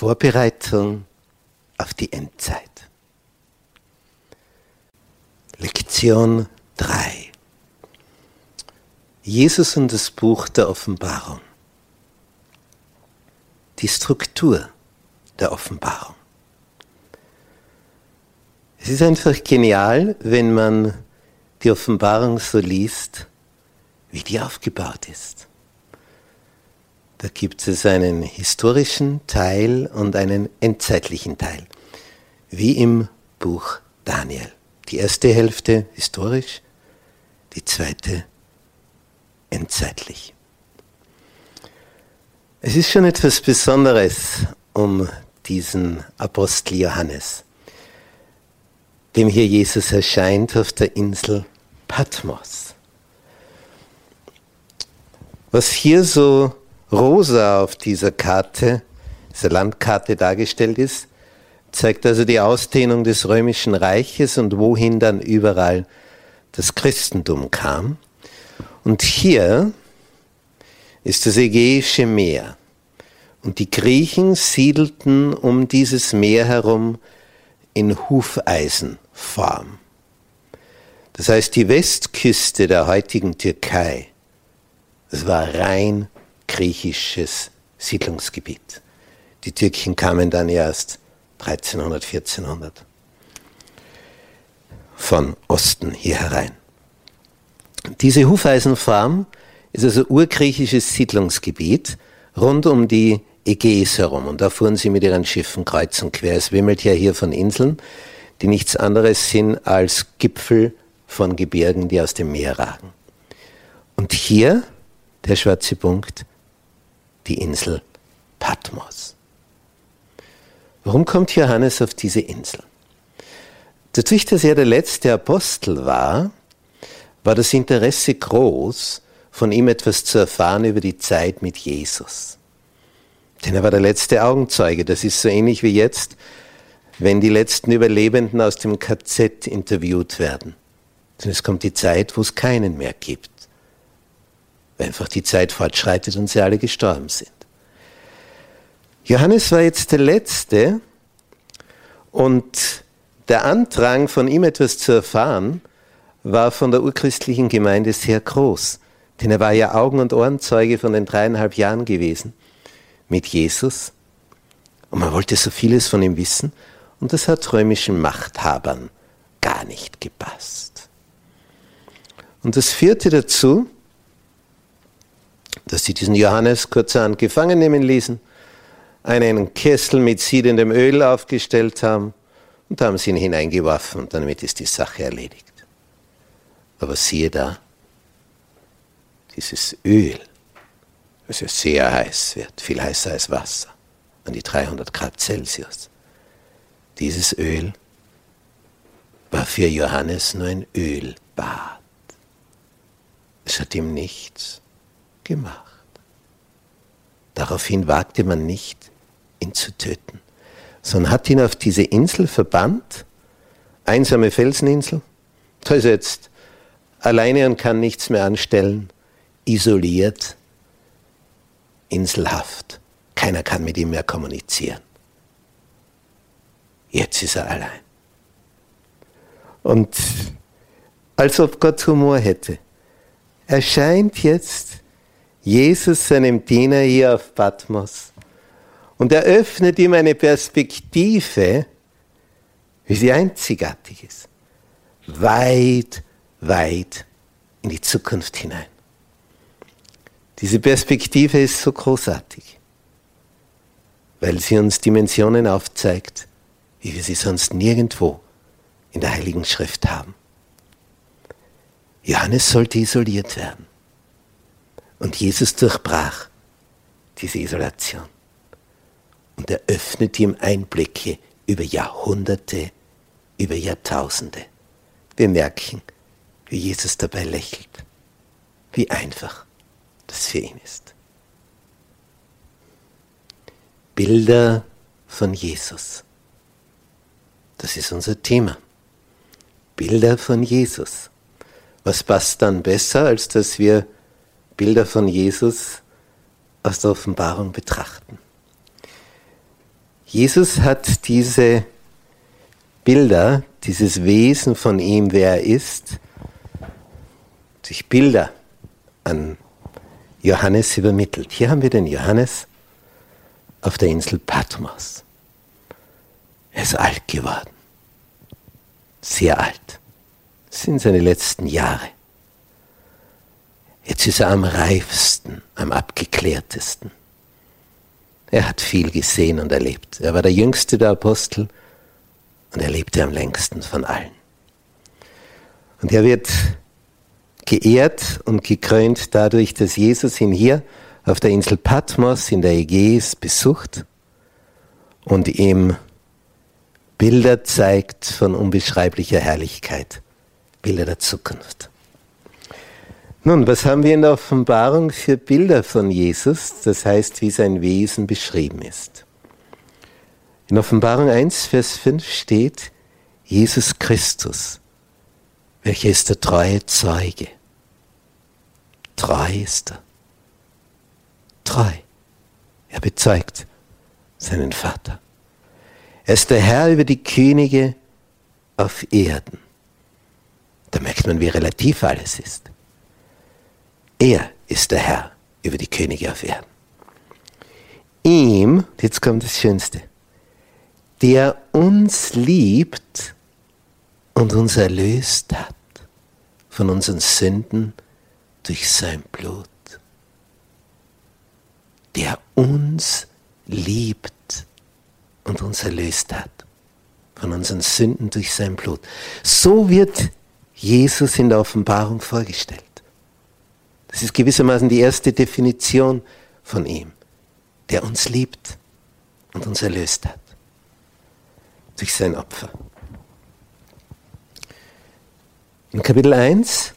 Vorbereitung auf die Endzeit. Lektion 3. Jesus und das Buch der Offenbarung. Die Struktur der Offenbarung. Es ist einfach genial, wenn man die Offenbarung so liest, wie die aufgebaut ist. Da gibt es einen historischen Teil und einen endzeitlichen Teil, wie im Buch Daniel. Die erste Hälfte historisch, die zweite endzeitlich. Es ist schon etwas Besonderes um diesen Apostel Johannes, dem hier Jesus erscheint auf der Insel Patmos. Was hier so rosa auf dieser Karte, dieser Landkarte dargestellt ist, zeigt also die Ausdehnung des römischen Reiches und wohin dann überall das Christentum kam. Und hier ist das Ägäische Meer. Und die Griechen siedelten um dieses Meer herum in Hufeisenform. Das heißt, die Westküste der heutigen Türkei, das war rein griechisches Siedlungsgebiet. Die Türken kamen dann erst 1300, 1400 von Osten hier herein. Diese Hufeisenfarm ist also urgriechisches Siedlungsgebiet rund um die Ägäis herum. Und da fuhren sie mit ihren Schiffen kreuz und quer. Es wimmelt ja hier von Inseln, die nichts anderes sind als Gipfel von Gebirgen, die aus dem Meer ragen. Und hier der schwarze Punkt die Insel Patmos. Warum kommt Johannes auf diese Insel? Dadurch, dass er der letzte Apostel war, war das Interesse groß, von ihm etwas zu erfahren über die Zeit mit Jesus. Denn er war der letzte Augenzeuge. Das ist so ähnlich wie jetzt, wenn die letzten Überlebenden aus dem KZ interviewt werden. Denn es kommt die Zeit, wo es keinen mehr gibt weil einfach die Zeit fortschreitet und sie alle gestorben sind. Johannes war jetzt der Letzte und der Andrang, von ihm etwas zu erfahren, war von der urchristlichen Gemeinde sehr groß. Denn er war ja Augen- und Ohrenzeuge von den dreieinhalb Jahren gewesen mit Jesus. Und man wollte so vieles von ihm wissen. Und das hat römischen Machthabern gar nicht gepasst. Und das führte dazu, dass sie diesen Johannes kurzerhand gefangen nehmen ließen, einen Kessel mit siedendem Öl aufgestellt haben und haben sie ihn hineingeworfen und damit ist die Sache erledigt. Aber siehe da, dieses Öl, das ja sehr heiß wird, viel heißer als Wasser, an die 300 Grad Celsius, dieses Öl war für Johannes nur ein Ölbad. Es hat ihm nichts gemacht. Daraufhin wagte man nicht, ihn zu töten, sondern hat ihn auf diese Insel verbannt, einsame Felseninsel, da ist er jetzt alleine und kann nichts mehr anstellen, isoliert, inselhaft. Keiner kann mit ihm mehr kommunizieren. Jetzt ist er allein. Und als ob Gott Humor hätte, erscheint jetzt Jesus seinem Diener hier auf Patmos und eröffnet ihm eine Perspektive, wie sie einzigartig ist. Weit, weit in die Zukunft hinein. Diese Perspektive ist so großartig, weil sie uns Dimensionen aufzeigt, wie wir sie sonst nirgendwo in der Heiligen Schrift haben. Johannes sollte isoliert werden. Und Jesus durchbrach diese Isolation und eröffnete ihm Einblicke über Jahrhunderte, über Jahrtausende. Wir merken, wie Jesus dabei lächelt, wie einfach das für ihn ist. Bilder von Jesus. Das ist unser Thema. Bilder von Jesus. Was passt dann besser, als dass wir Bilder von Jesus aus der Offenbarung betrachten. Jesus hat diese Bilder, dieses Wesen von ihm, wer er ist, durch Bilder an Johannes übermittelt. Hier haben wir den Johannes auf der Insel Patmos. Er ist alt geworden. Sehr alt. Das sind seine letzten Jahre. Jetzt ist er am reifsten, am abgeklärtesten. Er hat viel gesehen und erlebt. Er war der jüngste der Apostel und er lebte am längsten von allen. Und er wird geehrt und gekrönt dadurch, dass Jesus ihn hier auf der Insel Patmos in der Ägäis besucht und ihm Bilder zeigt von unbeschreiblicher Herrlichkeit, Bilder der Zukunft. Nun, was haben wir in der Offenbarung für Bilder von Jesus, das heißt, wie sein Wesen beschrieben ist? In Offenbarung 1, Vers 5 steht, Jesus Christus, welcher ist der treue Zeuge. Treu ist er. Treu. Er bezeugt seinen Vater. Er ist der Herr über die Könige auf Erden. Da merkt man, wie relativ alles ist. Er ist der Herr über die Könige auf Erden. Ihm, jetzt kommt das Schönste, der uns liebt und uns erlöst hat von unseren Sünden durch sein Blut. Der uns liebt und uns erlöst hat von unseren Sünden durch sein Blut. So wird Jesus in der Offenbarung vorgestellt. Das ist gewissermaßen die erste Definition von ihm, der uns liebt und uns erlöst hat durch sein Opfer. In Kapitel 1,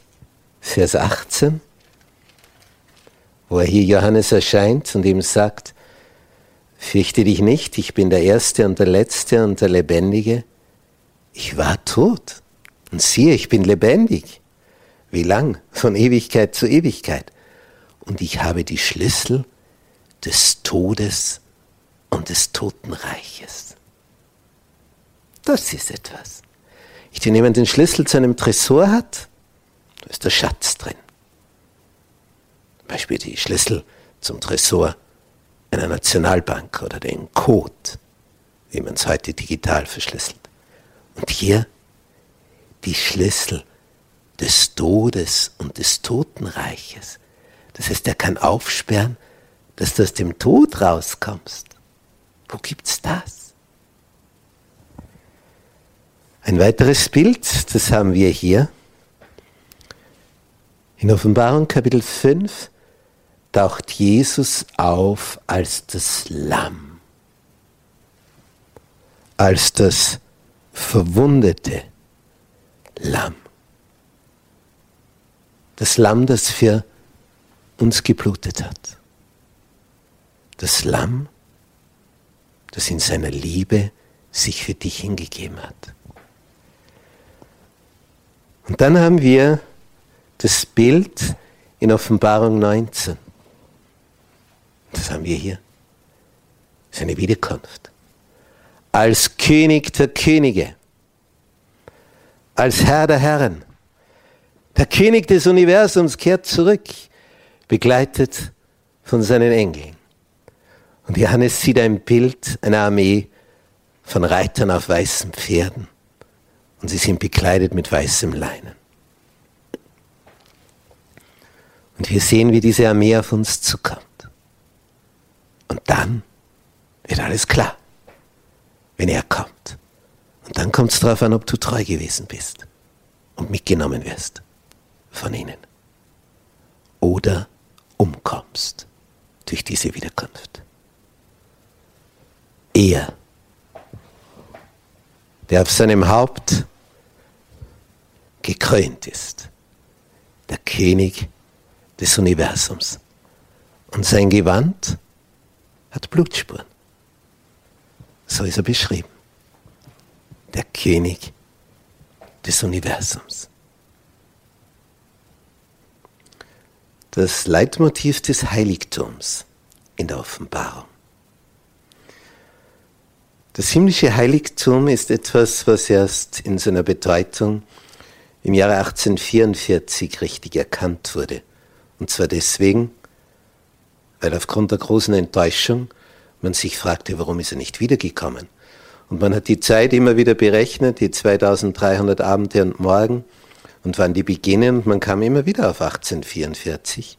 Vers 18, wo er hier Johannes erscheint und ihm sagt, fürchte dich nicht, ich bin der Erste und der Letzte und der Lebendige. Ich war tot und siehe, ich bin lebendig. Wie lang? Von Ewigkeit zu Ewigkeit. Und ich habe die Schlüssel des Todes und des Totenreiches. Das ist etwas. Wenn jemand den Schlüssel zu einem Tresor hat, da ist der Schatz drin. Zum Beispiel die Schlüssel zum Tresor einer Nationalbank oder den Code, wie man es heute digital verschlüsselt. Und hier die Schlüssel des Todes und des Totenreiches. Das heißt, er kann aufsperren, dass du aus dem Tod rauskommst. Wo gibt's das? Ein weiteres Bild, das haben wir hier. In Offenbarung Kapitel 5 taucht Jesus auf als das Lamm, als das verwundete Lamm das Lamm, das für uns geblutet hat. Das Lamm, das in seiner Liebe sich für dich hingegeben hat. Und dann haben wir das Bild in Offenbarung 19. Das haben wir hier. Seine Wiederkunft. Als König der Könige. Als Herr der Herren der König des Universums kehrt zurück, begleitet von seinen Engeln. Und Johannes sieht ein Bild einer Armee von Reitern auf weißen Pferden. Und sie sind bekleidet mit weißem Leinen. Und wir sehen, wie diese Armee auf uns zukommt. Und dann wird alles klar, wenn er kommt. Und dann kommt es darauf an, ob du treu gewesen bist und mitgenommen wirst von ihnen. Oder umkommst durch diese Wiederkunft. Er, der auf seinem Haupt gekrönt ist, der König des Universums. Und sein Gewand hat Blutspuren. So ist er beschrieben. Der König des Universums. Das Leitmotiv des Heiligtums in der Offenbarung. Das himmlische Heiligtum ist etwas, was erst in seiner Bedeutung im Jahre 1844 richtig erkannt wurde. Und zwar deswegen, weil aufgrund der großen Enttäuschung man sich fragte, warum ist er nicht wiedergekommen. Und man hat die Zeit immer wieder berechnet, die 2300 Abende und Morgen und wann die beginnen. Und man kam immer wieder auf 1844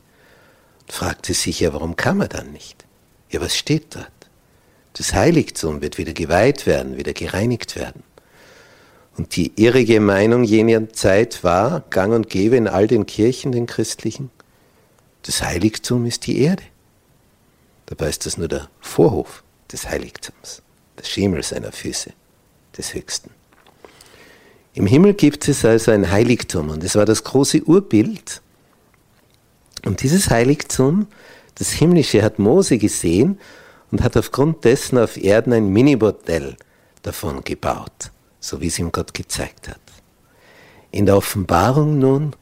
und fragte sich ja, warum kam er dann nicht? Ja, was steht dort? Das Heiligtum wird wieder geweiht werden, wieder gereinigt werden. Und die irrige Meinung jener Zeit war, gang und gäbe in all den Kirchen, den christlichen, das Heiligtum ist die Erde. Dabei ist das nur der Vorhof des Heiligtums, der Schemel seiner Füße, des Höchsten. Im Himmel gibt es also ein Heiligtum und es war das große Urbild. Und dieses Heiligtum, das Himmlische, hat Mose gesehen und hat aufgrund dessen auf Erden ein Minimodell davon gebaut, so wie es ihm Gott gezeigt hat. In der Offenbarung nun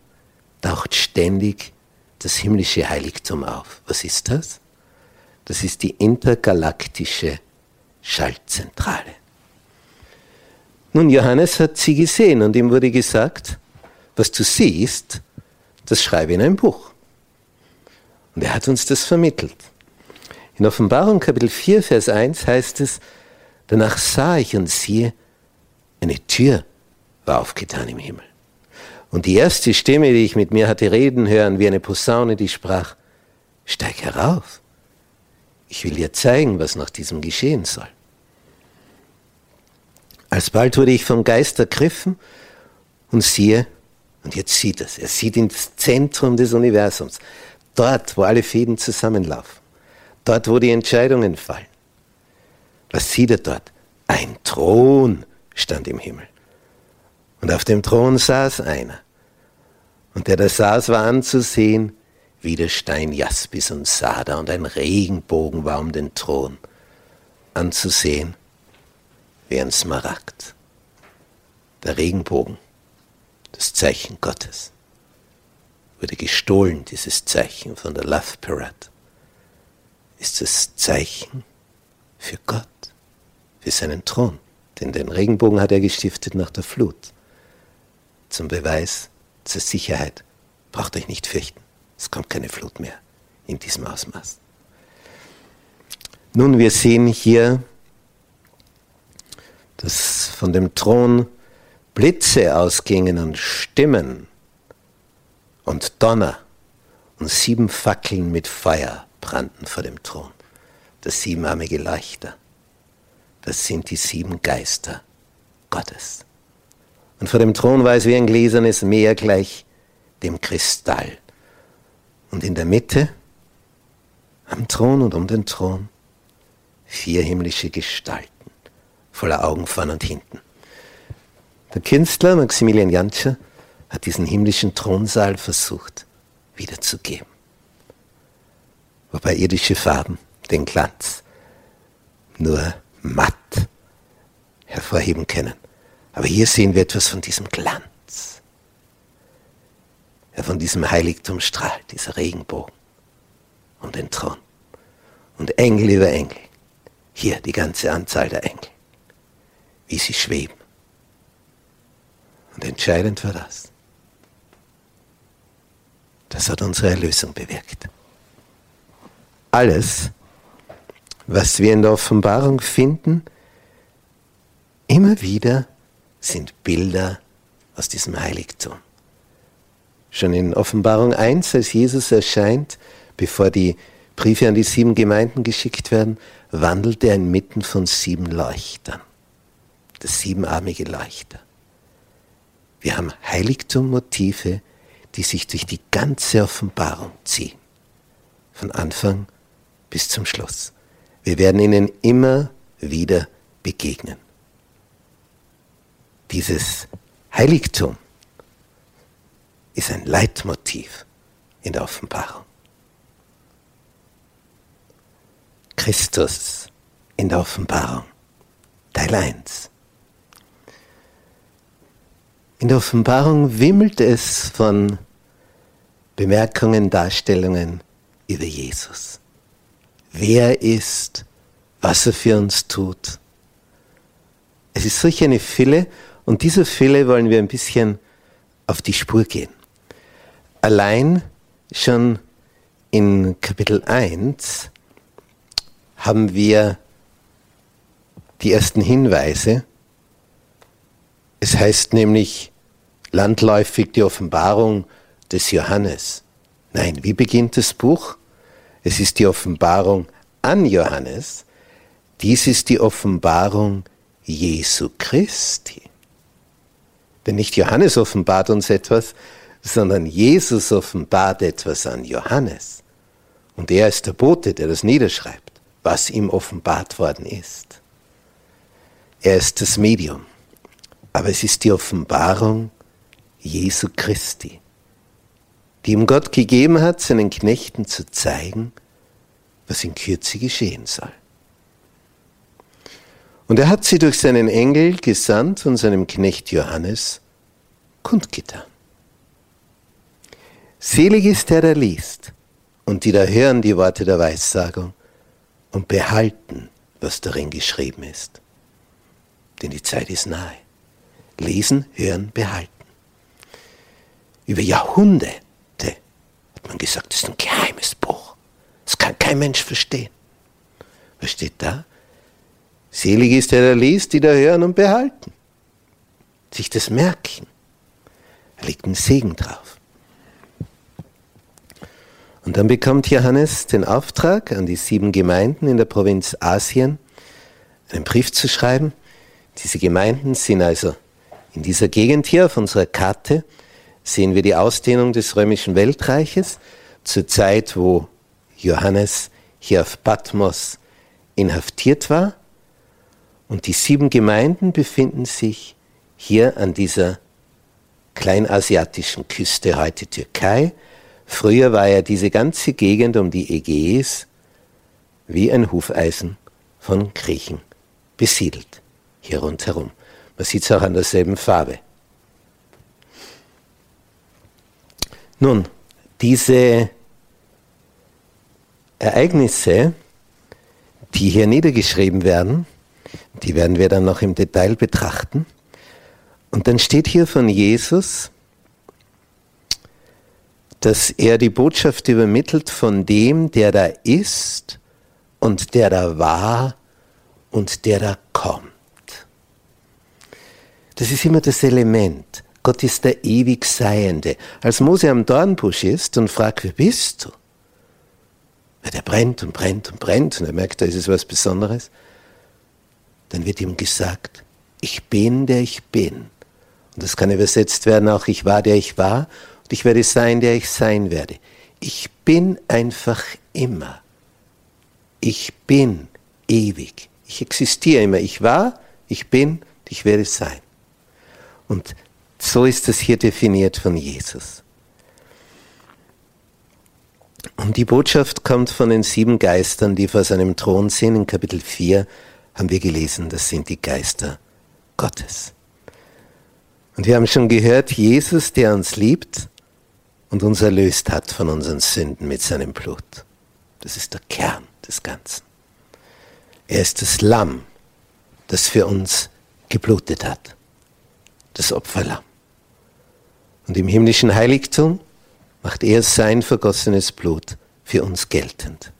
taucht ständig das himmlische Heiligtum auf. Was ist das? Das ist die intergalaktische Schaltzentrale. Nun, Johannes hat sie gesehen und ihm wurde gesagt, was du siehst, das schreibe in ein Buch. Und er hat uns das vermittelt. In Offenbarung Kapitel 4, Vers 1 heißt es, danach sah ich und siehe, eine Tür war aufgetan im Himmel. Und die erste Stimme, die ich mit mir hatte reden hören, wie eine Posaune, die sprach, steig herauf. Ich will dir zeigen, was nach diesem geschehen soll. Alsbald wurde ich vom Geist ergriffen und siehe, und jetzt sieht es, er sieht ins Zentrum des Universums, dort, wo alle Fäden zusammenlaufen. Dort, wo die Entscheidungen fallen. Was sieht er dort? Ein Thron stand im Himmel. Und auf dem Thron saß einer. Und der da saß, war anzusehen wie der Stein Jaspis und Sada und ein Regenbogen war um den Thron. Anzusehen wie ein Smaragd. Der Regenbogen, das Zeichen Gottes, wurde gestohlen, dieses Zeichen von der Love Parade ist das Zeichen für Gott, für seinen Thron. Denn den Regenbogen hat er gestiftet nach der Flut. Zum Beweis zur Sicherheit. Braucht euch nicht fürchten. Es kommt keine Flut mehr in diesem Ausmaß. Nun, wir sehen hier, dass von dem Thron Blitze ausgingen und Stimmen und Donner und sieben Fackeln mit Feuer brannten vor dem Thron. Das siebenarmige Leuchter. Das sind die sieben Geister Gottes. Und vor dem Thron war es wie ein gläsernes Meer gleich dem Kristall. Und in der Mitte, am Thron und um den Thron, vier himmlische Gestalten, voller Augen vorn und hinten. Der Künstler Maximilian Jantscher hat diesen himmlischen Thronsaal versucht wiederzugeben wobei irdische Farben den Glanz nur matt hervorheben können. Aber hier sehen wir etwas von diesem Glanz. Ja, von diesem Heiligtum strahlt dieser Regenbogen um den Thron. Und Engel über Engel. Hier die ganze Anzahl der Engel. Wie sie schweben. Und entscheidend war das. Das hat unsere Erlösung bewirkt alles, was wir in der Offenbarung finden, immer wieder sind Bilder aus diesem Heiligtum. Schon in Offenbarung 1, als Jesus erscheint, bevor die Briefe an die sieben Gemeinden geschickt werden, wandelt er inmitten von sieben Leuchtern. Das siebenarmige Leuchter. Wir haben Heiligtummotive, die sich durch die ganze Offenbarung ziehen. Von Anfang bis zum Schluss. Wir werden ihnen immer wieder begegnen. Dieses Heiligtum ist ein Leitmotiv in der Offenbarung. Christus in der Offenbarung, Teil 1. In der Offenbarung wimmelt es von Bemerkungen, Darstellungen über Jesus wer er ist, was er für uns tut, Es ist solch eine Fülle und dieser Fülle wollen wir ein bisschen auf die Spur gehen. Allein schon in Kapitel 1 haben wir die ersten Hinweise. Es heißt nämlich landläufig die Offenbarung des Johannes. Nein, wie beginnt das Buch? Es ist die Offenbarung an Johannes. Dies ist die Offenbarung Jesu Christi. Denn nicht Johannes offenbart uns etwas, sondern Jesus offenbart etwas an Johannes. Und er ist der Bote, der das niederschreibt, was ihm offenbart worden ist. Er ist das Medium. Aber es ist die Offenbarung Jesu Christi, die ihm Gott gegeben hat, seinen Knechten zu zeigen, was in Kürze geschehen soll. Und er hat sie durch seinen Engel gesandt und seinem Knecht Johannes kundgetan. Selig ist der, der liest und die da hören die Worte der Weissagung und behalten, was darin geschrieben ist. Denn die Zeit ist nahe. Lesen, hören, behalten. Über Jahrhunderte hat man gesagt, das ist ein geheimes Buch. Das kann kein Mensch verstehen. Was steht da? Selig ist der, der liest, die da hören und behalten. Sich das merken. Da liegt ein Segen drauf. Und dann bekommt Johannes den Auftrag an die sieben Gemeinden in der Provinz Asien, einen Brief zu schreiben. Diese Gemeinden sind also in dieser Gegend hier auf unserer Karte, sehen wir die Ausdehnung des römischen Weltreiches zur Zeit, wo Johannes hier auf Patmos inhaftiert war und die sieben Gemeinden befinden sich hier an dieser kleinasiatischen Küste, heute Türkei. Früher war ja diese ganze Gegend um die Ägäis wie ein Hufeisen von Griechen besiedelt, hier rundherum. Man sieht es auch an derselben Farbe. Nun, diese Ereignisse, die hier niedergeschrieben werden, die werden wir dann noch im Detail betrachten. Und dann steht hier von Jesus, dass er die Botschaft übermittelt von dem, der da ist und der da war und der da kommt. Das ist immer das Element. Gott ist der ewig Seiende. Als Mose am Dornbusch ist und fragt, wer bist du? Weil der brennt und brennt und brennt und er merkt, da ist es was Besonderes dann wird ihm gesagt, ich bin, der ich bin. Und das kann übersetzt werden auch, ich war, der ich war, und ich werde sein, der ich sein werde. Ich bin einfach immer. Ich bin ewig. Ich existiere immer. Ich war, ich bin, ich werde sein. Und so ist es hier definiert von Jesus. Und die Botschaft kommt von den sieben Geistern, die vor seinem Thron sind, in Kapitel 4, haben wir gelesen, das sind die Geister Gottes. Und wir haben schon gehört, Jesus, der uns liebt und uns erlöst hat von unseren Sünden mit seinem Blut. Das ist der Kern des Ganzen. Er ist das Lamm, das für uns geblutet hat. Das Opferlamm. Und im himmlischen Heiligtum macht er sein vergossenes Blut für uns geltend.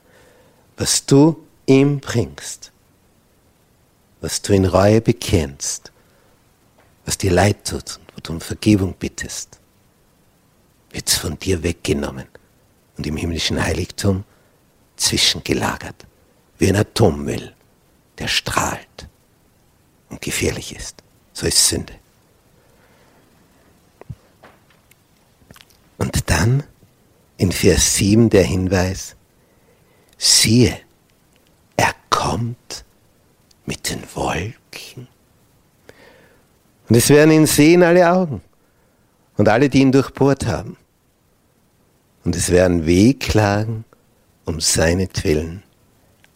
Was du ihm bringst, was du in Reue bekennst, was dir leid tut und wo du um Vergebung bittest, wird von dir weggenommen und im himmlischen Heiligtum zwischengelagert, wie ein Atommüll, der strahlt und gefährlich ist. So ist Sünde. Und dann in Vers 7 der Hinweis, siehe, er kommt mit den Wolken. Und es werden ihn sehen alle Augen und alle, die ihn durchbohrt haben. Und es werden wehklagen um seinetwillen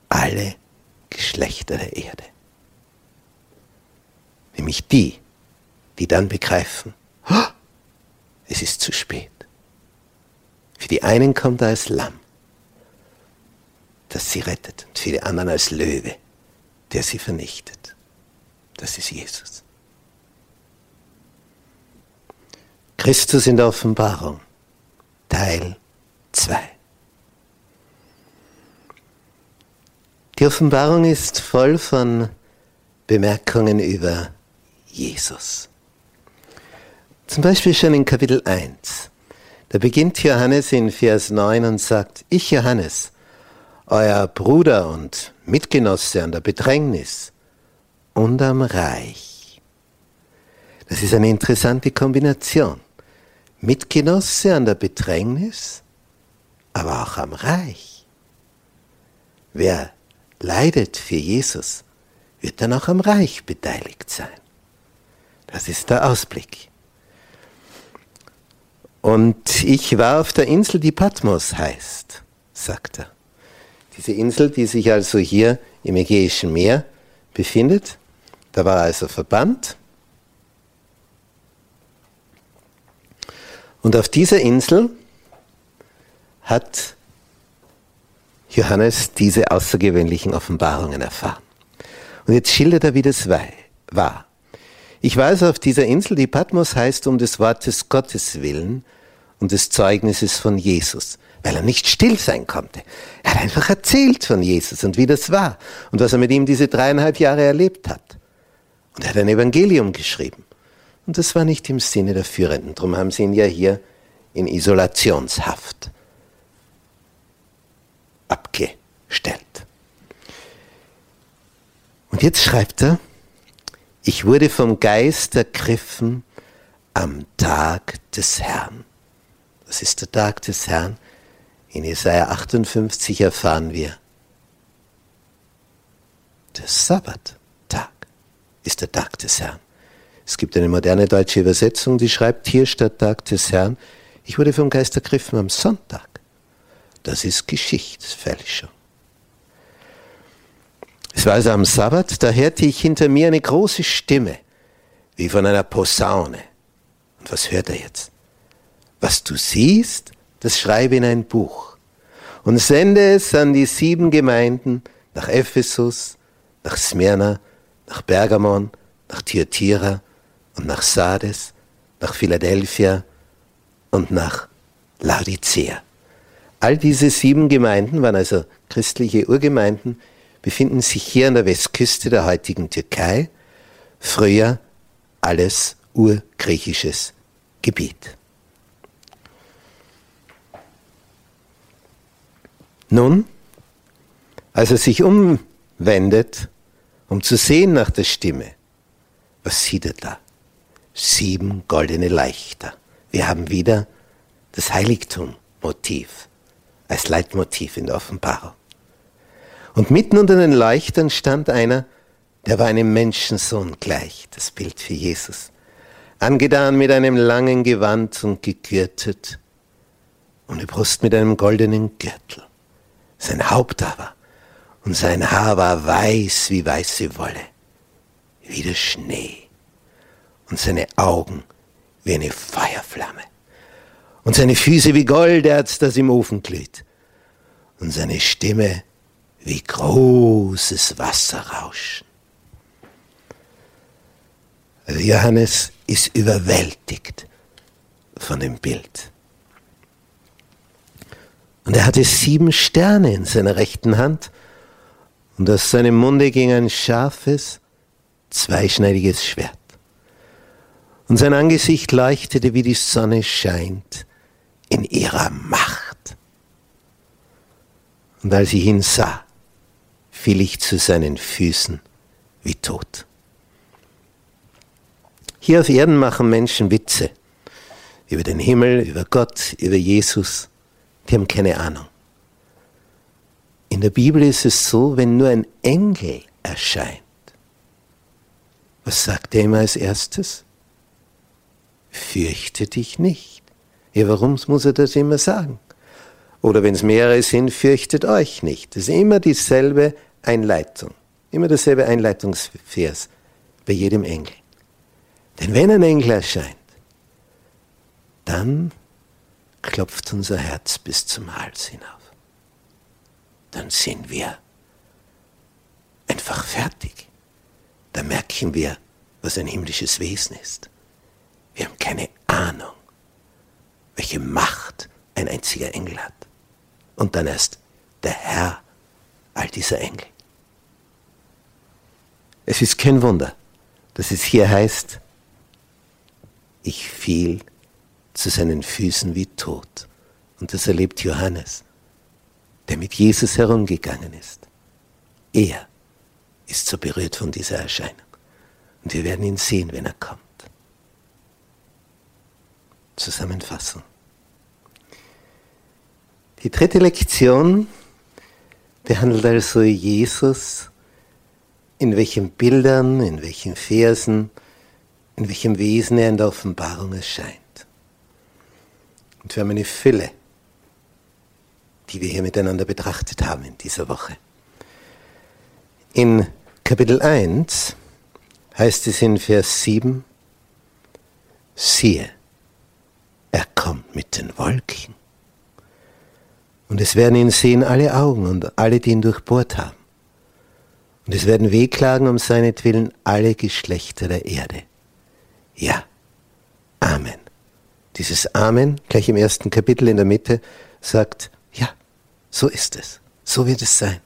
alle Geschlechter der Erde. Nämlich die, die dann begreifen, es ist zu spät. Für die einen kommt er als Lamm, das sie rettet, und für die anderen als Löwe, der sie vernichtet. Das ist Jesus. Christus in der Offenbarung, Teil 2. Die Offenbarung ist voll von Bemerkungen über Jesus. Zum Beispiel schon in Kapitel 1. Da beginnt Johannes in Vers 9 und sagt, ich Johannes, euer Bruder und Mitgenosse an der Bedrängnis und am Reich. Das ist eine interessante Kombination. Mitgenosse an der Bedrängnis, aber auch am Reich. Wer leidet für Jesus, wird dann auch am Reich beteiligt sein. Das ist der Ausblick. Und ich war auf der Insel, die Patmos heißt, sagt er. Diese Insel, die sich also hier im Ägäischen Meer befindet, da war also verbannt. Und auf dieser Insel hat Johannes diese außergewöhnlichen Offenbarungen erfahren. Und jetzt schildert er, wie das war. Ich weiß, auf dieser Insel, die Patmos heißt um des Wortes Gottes willen und des Zeugnisses von Jesus, weil er nicht still sein konnte. Er hat einfach erzählt von Jesus und wie das war und was er mit ihm diese dreieinhalb Jahre erlebt hat. Und er hat ein Evangelium geschrieben. Und das war nicht im Sinne der Führenden. Darum haben sie ihn ja hier in Isolationshaft abgestellt. Und jetzt schreibt er, ich wurde vom Geist ergriffen am Tag des Herrn. Das ist der Tag des Herrn. In Jesaja 58 erfahren wir, der Sabbattag ist der Tag des Herrn. Es gibt eine moderne deutsche Übersetzung, die schreibt hier statt Tag des Herrn, ich wurde vom Geist ergriffen am Sonntag. Das ist Geschichtsfälschung. Es war also am Sabbat, da hörte ich hinter mir eine große Stimme, wie von einer Posaune. Und was hört er jetzt? Was du siehst, das schreibe in ein Buch und sende es an die sieben Gemeinden nach Ephesus, nach Smyrna, nach Bergamon, nach Thyatira und nach Sardes, nach Philadelphia und nach Laodicea. All diese sieben Gemeinden waren also christliche Urgemeinden, befinden sich hier an der Westküste der heutigen Türkei, früher alles urgriechisches Gebiet. Nun, als er sich umwendet, um zu sehen nach der Stimme, was sieht er da? Sieben goldene Leichter. Wir haben wieder das Heiligtum-Motiv als Leitmotiv in der Offenbarung. Und mitten unter den Leuchtern stand einer, der war einem Menschensohn gleich, das Bild für Jesus, angetan mit einem langen Gewand und gegürtet, und die Brust mit einem goldenen Gürtel. Sein Haupt aber und sein Haar war weiß wie weiße Wolle, wie der Schnee, und seine Augen wie eine Feuerflamme, und seine Füße wie Golderz, das im Ofen glüht, und seine Stimme wie großes Wasserrauschen. Also Johannes ist überwältigt von dem Bild. Und er hatte sieben Sterne in seiner rechten Hand und aus seinem Munde ging ein scharfes, zweischneidiges Schwert. Und sein Angesicht leuchtete, wie die Sonne scheint, in ihrer Macht. Und als ich ihn sah, fiel ich zu seinen Füßen wie tot. Hier auf Erden machen Menschen Witze über den Himmel, über Gott, über Jesus. Die haben keine Ahnung. In der Bibel ist es so, wenn nur ein Engel erscheint, was sagt er immer als erstes? Fürchte dich nicht. Ja, warum muss er das immer sagen? Oder wenn es mehrere sind, fürchtet euch nicht. Das ist immer dieselbe Einleitung. Immer derselbe Einleitungsvers bei jedem Engel. Denn wenn ein Engel erscheint, dann klopft unser Herz bis zum Hals hinauf. Dann sind wir einfach fertig. Da merken wir, was ein himmlisches Wesen ist. Wir haben keine Ahnung, welche Macht ein einziger Engel hat. Und dann erst der Herr all dieser Engel. Es ist kein Wunder, dass es hier heißt, ich fiel zu seinen Füßen wie tot. Und das erlebt Johannes, der mit Jesus herumgegangen ist. Er ist so berührt von dieser Erscheinung. Und wir werden ihn sehen, wenn er kommt. Zusammenfassung. Die dritte Lektion behandelt also Jesus, in welchen Bildern, in welchen Versen, in welchem Wesen er in der Offenbarung erscheint. Und wir haben eine Fülle, die wir hier miteinander betrachtet haben in dieser Woche. In Kapitel 1 heißt es in Vers 7, siehe, er kommt mit den Wolken. Und es werden ihn sehen alle Augen und alle, die ihn durchbohrt haben. Und es werden wehklagen um seinetwillen alle Geschlechter der Erde. Ja, Amen. Dieses Amen, gleich im ersten Kapitel in der Mitte, sagt, ja, so ist es, so wird es sein.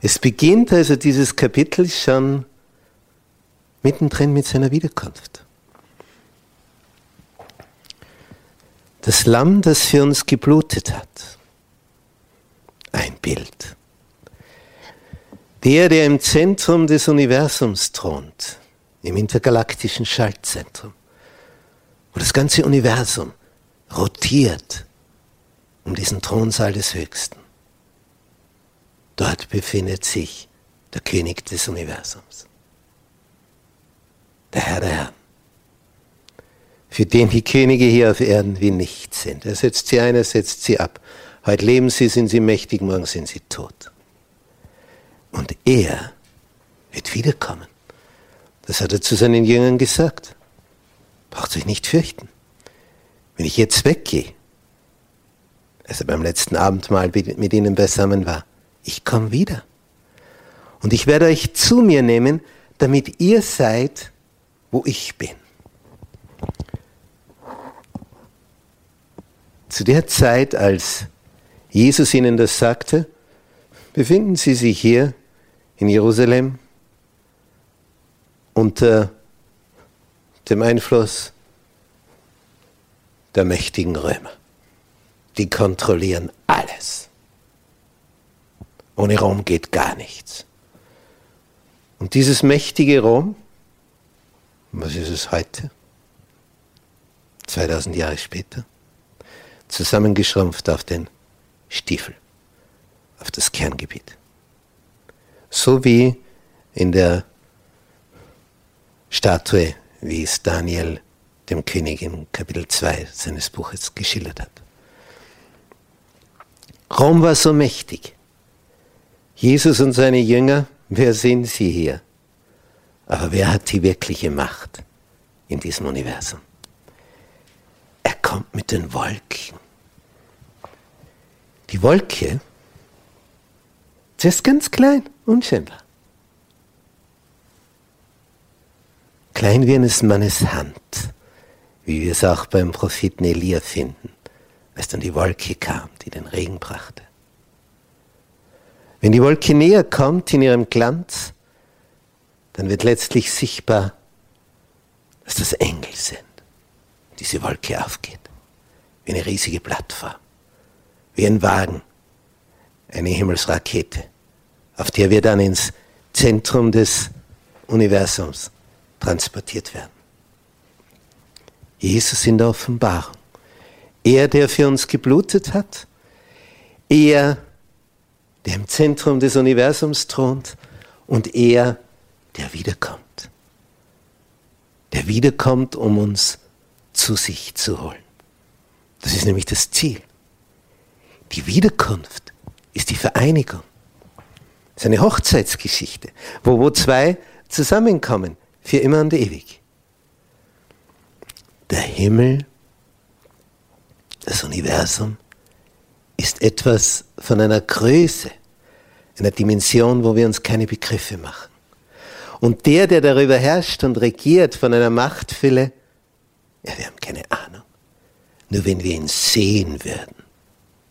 Es beginnt also dieses Kapitel schon mittendrin mit seiner Wiederkunft. Das Lamm, das für uns geblutet hat. Ein Bild. Der, der im Zentrum des Universums thront, im intergalaktischen Schaltzentrum, wo das ganze Universum rotiert um diesen Thronsaal des Höchsten. Dort befindet sich der König des Universums, der Herr der Herren, für den die Könige hier auf Erden wie nichts sind. Er setzt sie ein, er setzt sie ab. Heute leben sie, sind sie mächtig, morgen sind sie tot. Und er wird wiederkommen. Das hat er zu seinen Jüngern gesagt. Braucht euch nicht fürchten. Wenn ich jetzt weggehe, als er beim letzten Abendmahl mit ihnen beisammen war, ich komme wieder. Und ich werde euch zu mir nehmen, damit ihr seid, wo ich bin. Zu der Zeit, als Jesus ihnen das sagte, befinden sie sich hier in Jerusalem unter dem Einfluss der mächtigen Römer. Die kontrollieren alles. Ohne Rom geht gar nichts. Und dieses mächtige Rom, was ist es heute? 2000 Jahre später, zusammengeschrumpft auf den Stiefel, auf das Kerngebiet. So wie in der Statue, wie es Daniel dem König in Kapitel 2 seines Buches geschildert hat. Rom war so mächtig, Jesus und seine Jünger, wer sind sie hier? Aber wer hat die wirkliche Macht in diesem Universum? Er kommt mit den Wolken. Die Wolke, sie ist ganz klein, unscheinbar. Klein wie eines Mannes Hand, wie wir es auch beim Propheten Elia finden, als dann die Wolke kam, die den Regen brachte. Wenn die Wolke näher kommt in ihrem Glanz, dann wird letztlich sichtbar, dass das Engel sind. Diese Wolke aufgeht, wie eine riesige Plattform, wie ein Wagen, eine Himmelsrakete, auf der wir dann ins Zentrum des Universums transportiert werden. Jesus in der Offenbarung. Er, der für uns geblutet hat, er, der im Zentrum des Universums thront und er, der wiederkommt. Der wiederkommt, um uns zu sich zu holen. Das ist nämlich das Ziel. Die Wiederkunft ist die Vereinigung. Das ist eine Hochzeitsgeschichte, wo, wo zwei zusammenkommen, für immer und ewig. Der Himmel, das Universum ist etwas von einer Größe, einer Dimension, wo wir uns keine Begriffe machen. Und der, der darüber herrscht und regiert von einer Machtfülle, ja, wir haben keine Ahnung. Nur wenn wir ihn sehen würden,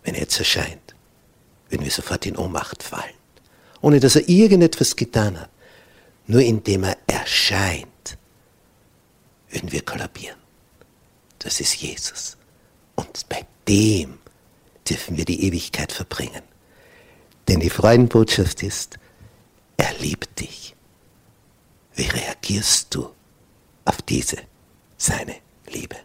wenn er jetzt erscheint, würden wir sofort in Ohnmacht fallen. Ohne dass er irgendetwas getan hat. Nur indem er erscheint, würden wir kollabieren. Das ist Jesus. Und bei dem dürfen wir die Ewigkeit verbringen. Denn die Freudenbotschaft ist, er liebt dich. Wie reagierst du auf diese, seine Liebe?